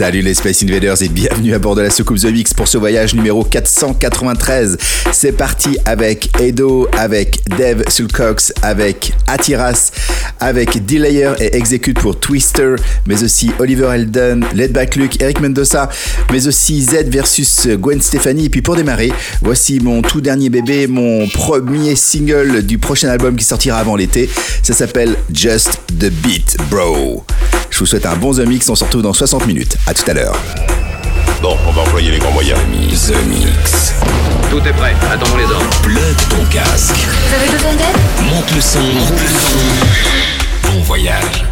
Salut les Space Invaders et bienvenue à bord de la soucoupe The Mix pour ce voyage numéro 493. C'est parti avec Edo, avec Dev Sulcox, avec Atiras, avec Delayer et Execute pour Twister, mais aussi Oliver Eldon, Led Back Luke, Eric Mendoza, mais aussi Z versus Gwen Stefani. Et puis pour démarrer, voici mon tout dernier bébé, mon premier single du prochain album qui sortira avant l'été. Ça s'appelle Just the Beat, Bro. Je vous souhaite un bon The Mix, on se retrouve dans 60 minutes. À tout à l'heure. Bon, on va employer les grands moyens. The Mix. Tout est prêt, attendons les ordres. Plug ton casque. Vous avez besoin d'aide? Monte le son. Monte le son. Bon voyage.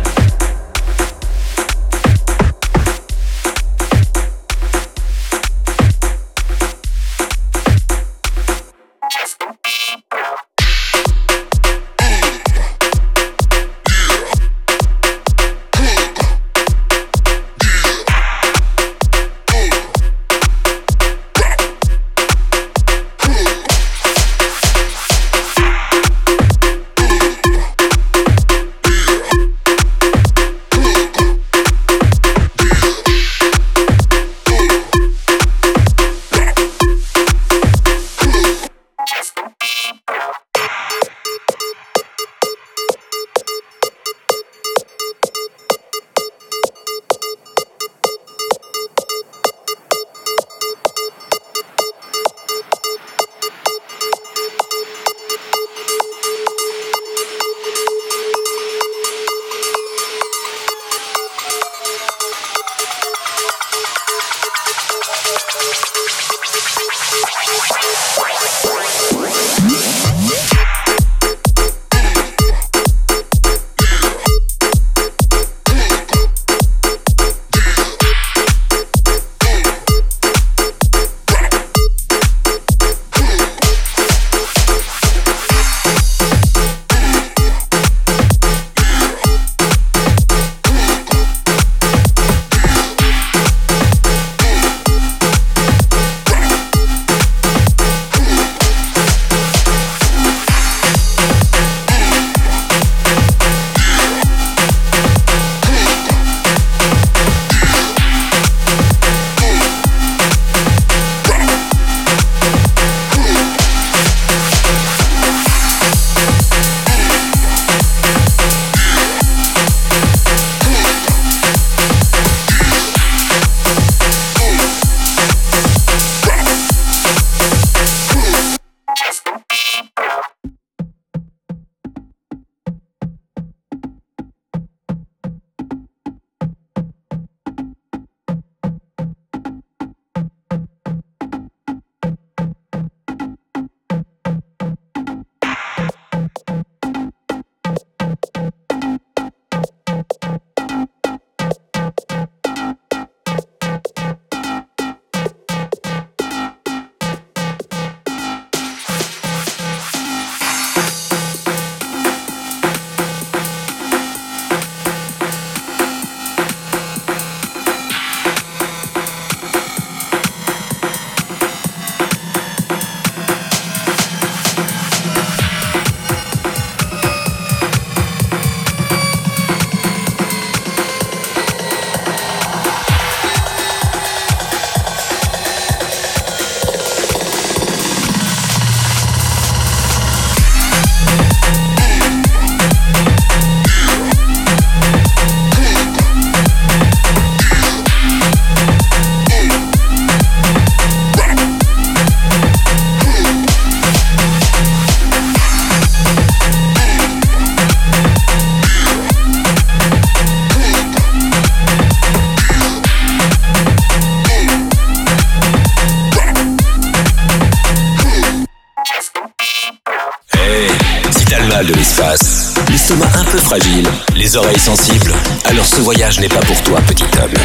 Alors ce voyage n'est pas pour toi, petit homme.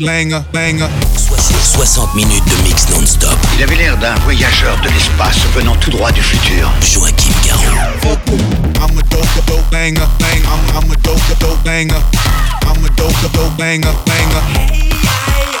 Dope slanger, banger. 60 minutes de mix non-stop. Il avait l'air d'un voyageur de l'espace venant tout droit du futur. Joachim Garraud. I'm a dope, dope banger, bang. I'm, I'm a dope, dope banger. I'm a dope, dope banger, banger. Hold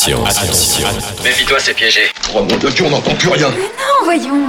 Attention. Attention. Méfie-toi, c'est piégé. Oh mon Dieu, on n'entend plus rien. Mais non, voyons.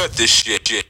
cut this shit. shit.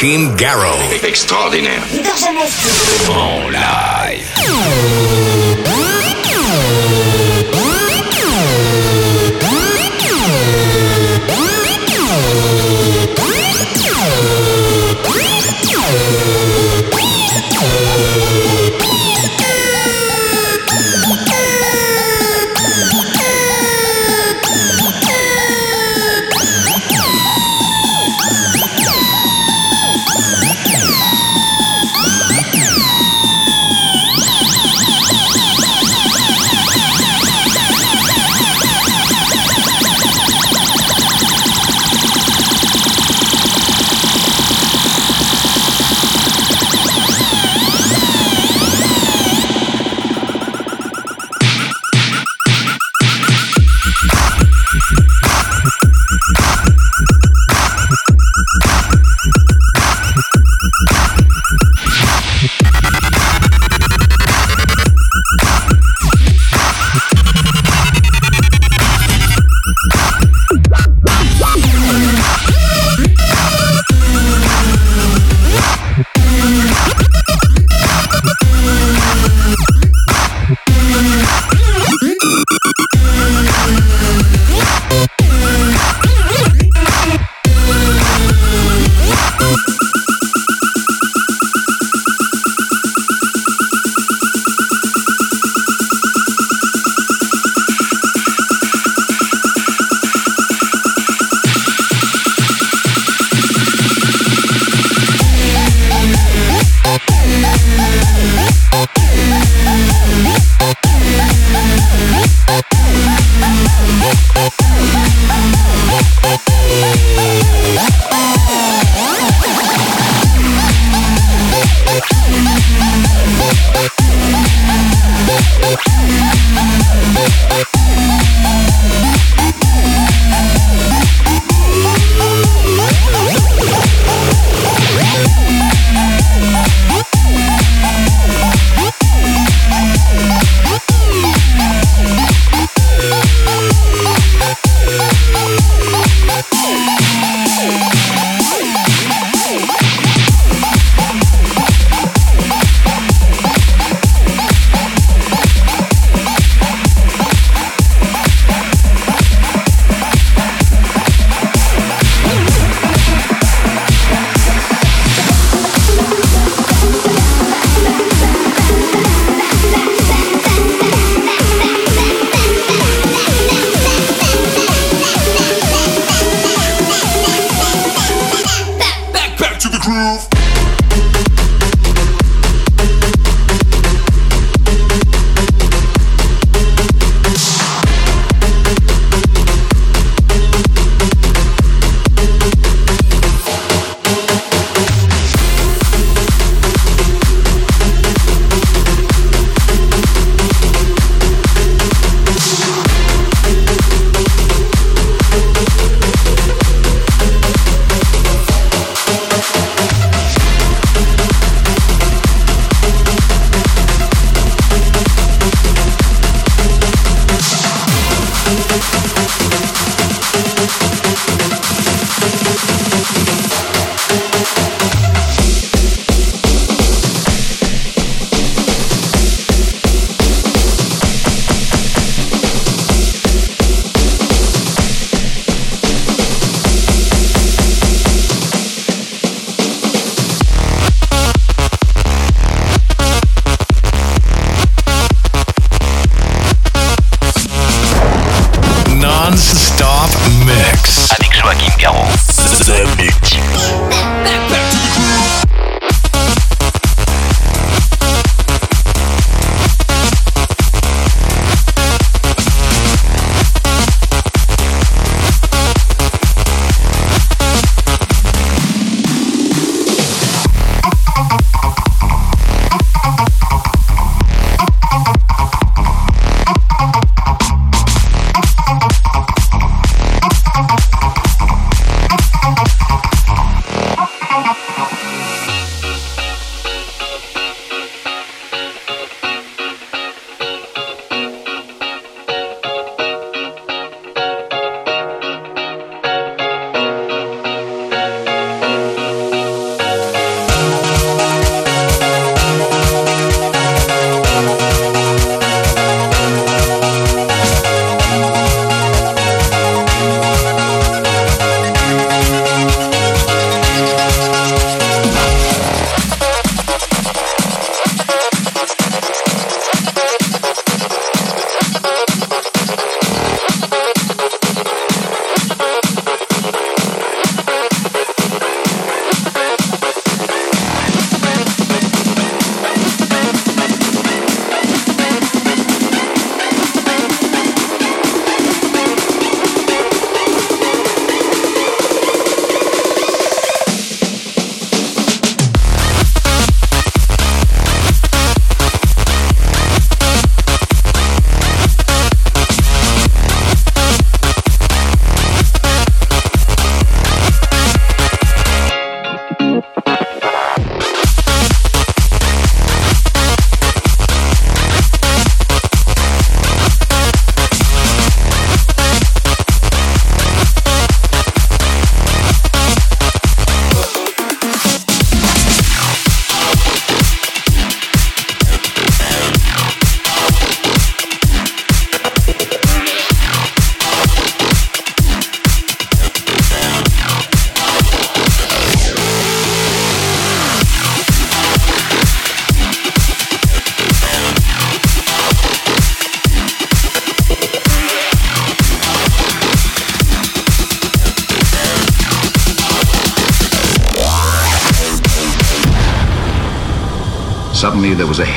Joachim Garraud. Extraordinaire. Oh,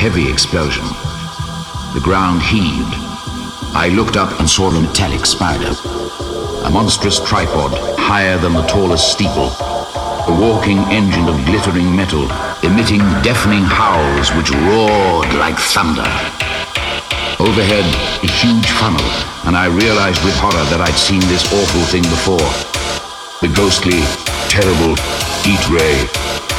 heavy explosion. The ground heaved. I looked up and saw a metallic spider. A monstrous tripod, higher than the tallest steeple. A walking engine of glittering metal, emitting deafening howls which roared like thunder. Overhead, a huge funnel, and I realized with horror that I'd seen this awful thing before. The ghostly, terrible heat ray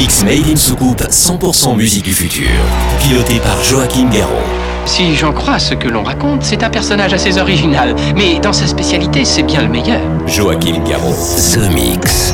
mix Made in Soucoupe 100% musique du futur. Piloté par Joachim Garraud. Si j'en crois ce que l'on raconte, c'est un personnage assez original. Mais dans sa spécialité, c'est bien le meilleur. Joachim Garraud. The Mix.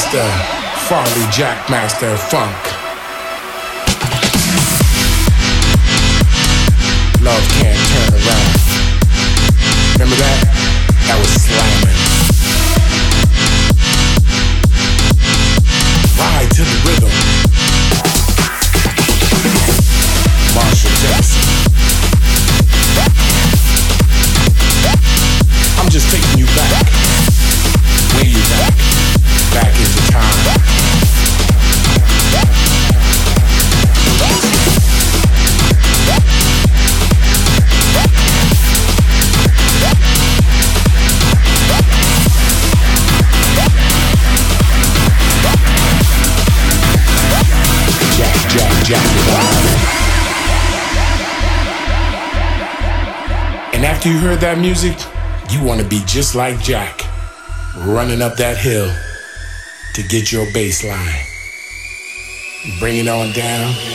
Jackmaster, Farley Jackmaster Funk. Love can't turn around. Remember that? That was slamming. Ride to the rhythm. After you heard that music, you want to be just like Jack, running up that hill to get your bass line. Bring it on down.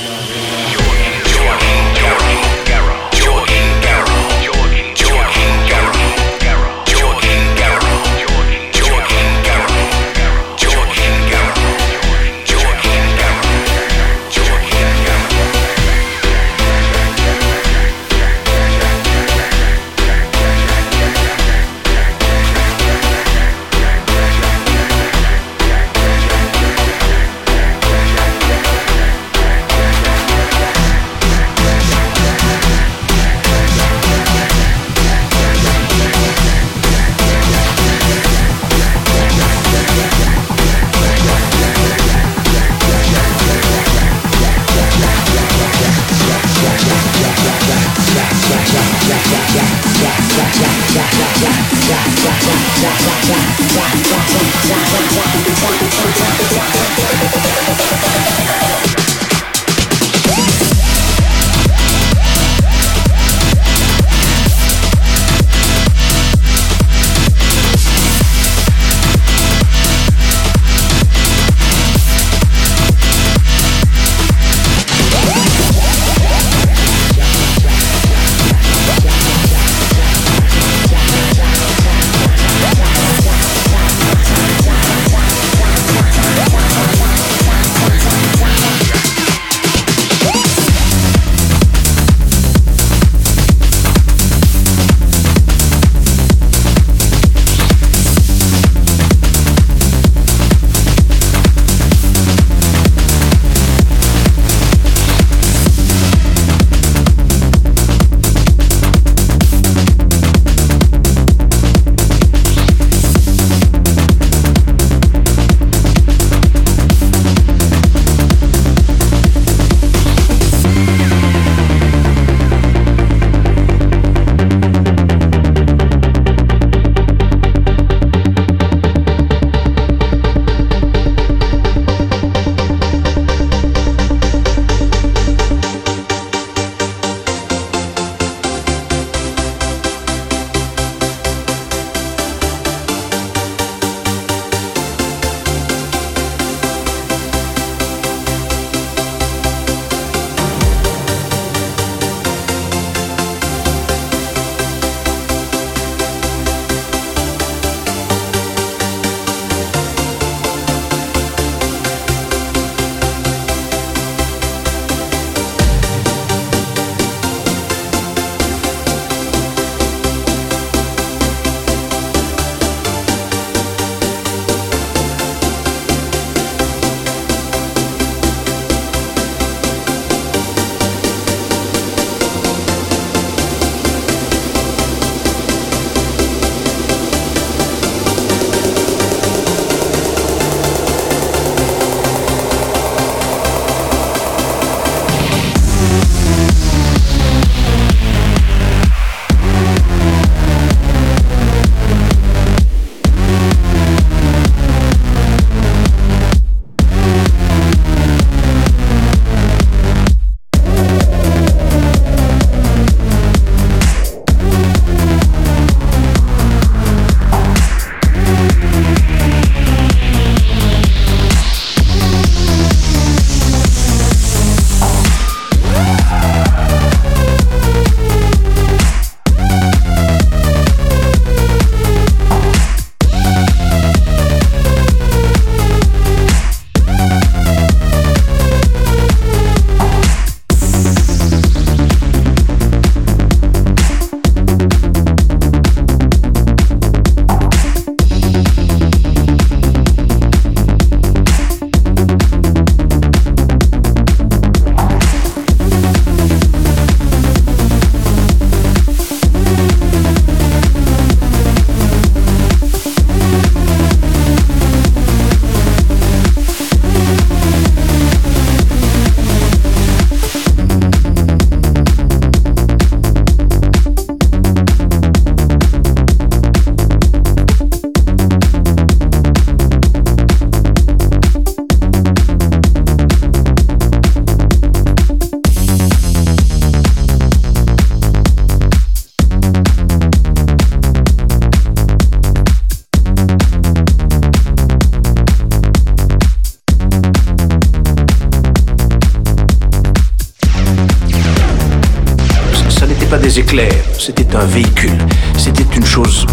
Un véhicule, c'était une chose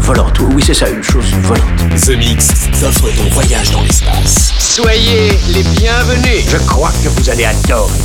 volante. Oui, c'est ça, une chose volante. The Mix t'offre ton voyage dans l'espace. Soyez les bienvenus. Je crois que vous allez adorer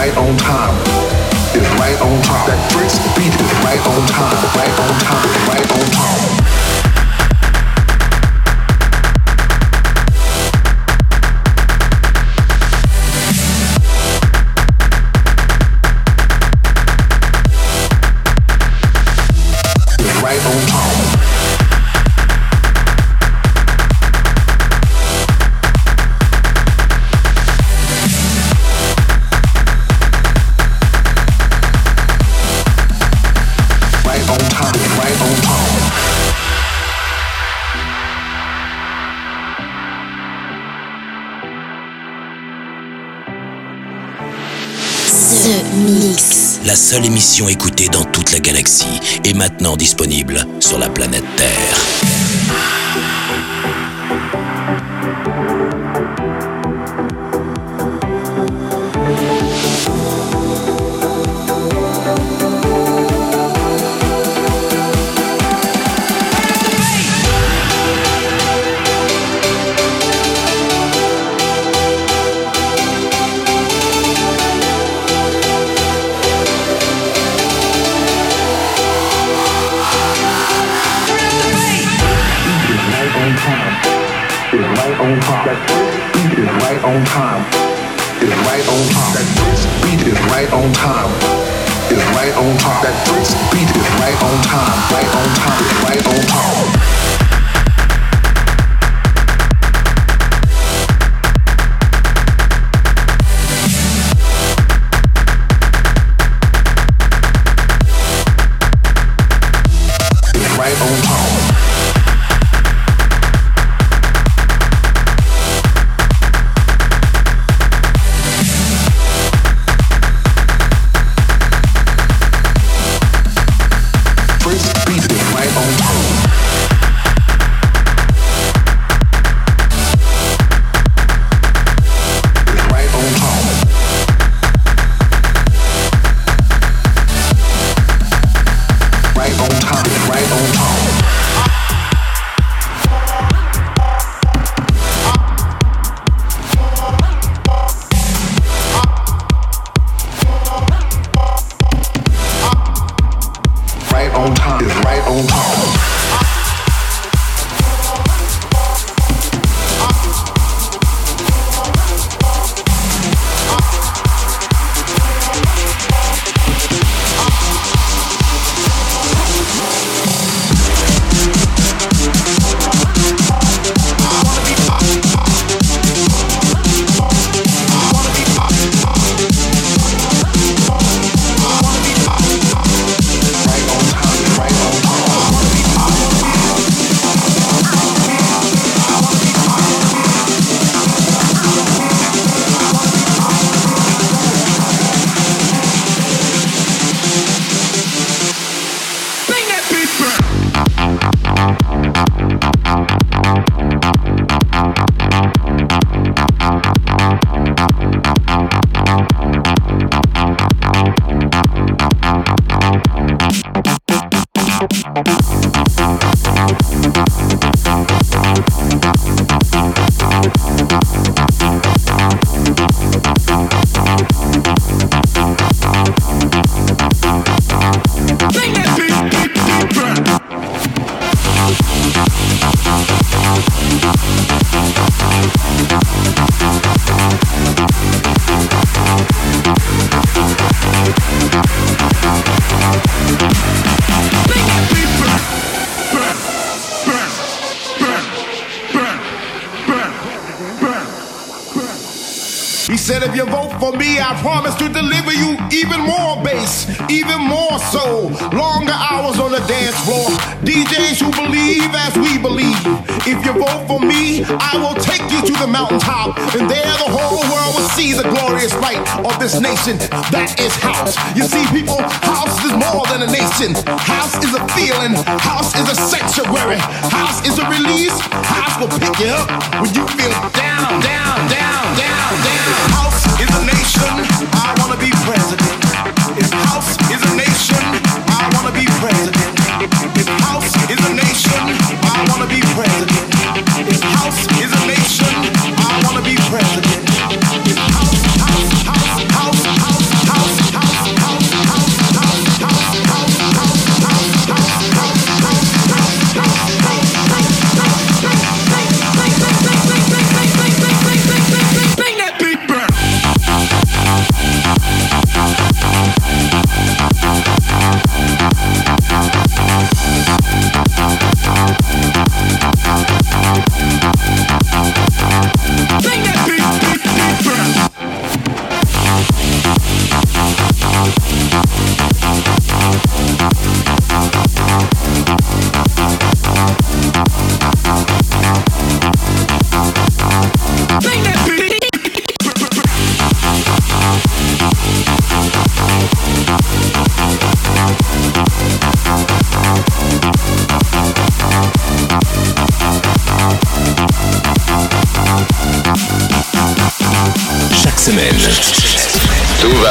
right on time. It's right on time. That first beat is right on time. Right on time. Right on time. Seule émission écoutée dans toute la galaxie est maintenant disponible sur la planète Terre. that. For me, I promise to deliver you even more bass, even more soul. Longer hours on the dance floor. DJs who believe as we believe. If you vote for me, I will take you to the mountaintop. And there the whole world will see the glorious light of this nation. That is house. You see, people, house is more than a nation. House is a feeling. House is a sanctuary. House is a release. House will pick you up when you feel down, down, down, down, down. House is a nation. I wanna be president. House is a nation,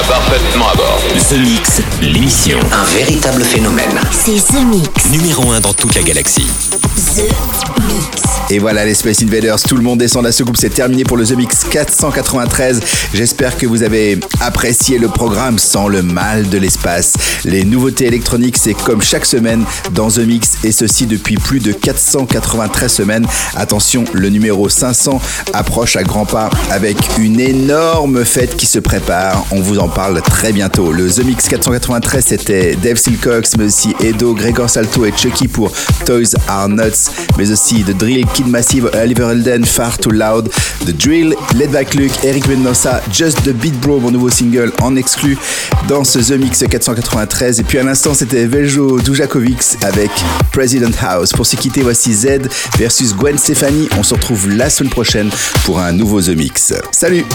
va parfaitement à bord. The Mix, l'émission. Un véritable phénomène. C'est The Mix. Numéro 1 dans toute la galaxie. The Mix. Et voilà les Space Invaders, tout le monde descend de la soucoupe, c'est terminé pour le The Mix 493. J'espère que vous avez apprécié le programme sans le mal de l'espace. Les nouveautés électroniques, c'est comme chaque semaine dans The Mix et ceci depuis plus de 493 semaines. Attention, le numéro 500 approche à grands pas avec une énorme fête qui se prépare. On vous en parle très bientôt. Le The Mix 493, c'était Dave Silcox, mais aussi Edo, Gregor Salto et Chucky pour Toys Are Nuts, mais aussi The Drill, Massive, Oliver Elden, Far Too Loud, The Drill, Led Back Luke, Eric Mendoza, Just the Beat Bro, mon nouveau single en exclu dans ce The Mix 493. Et puis à l'instant, c'était Veljo Dujakovic avec President House. Pour se quitter, voici Z versus Gwen Stefani. On se retrouve la semaine prochaine pour un nouveau The Mix. Salut!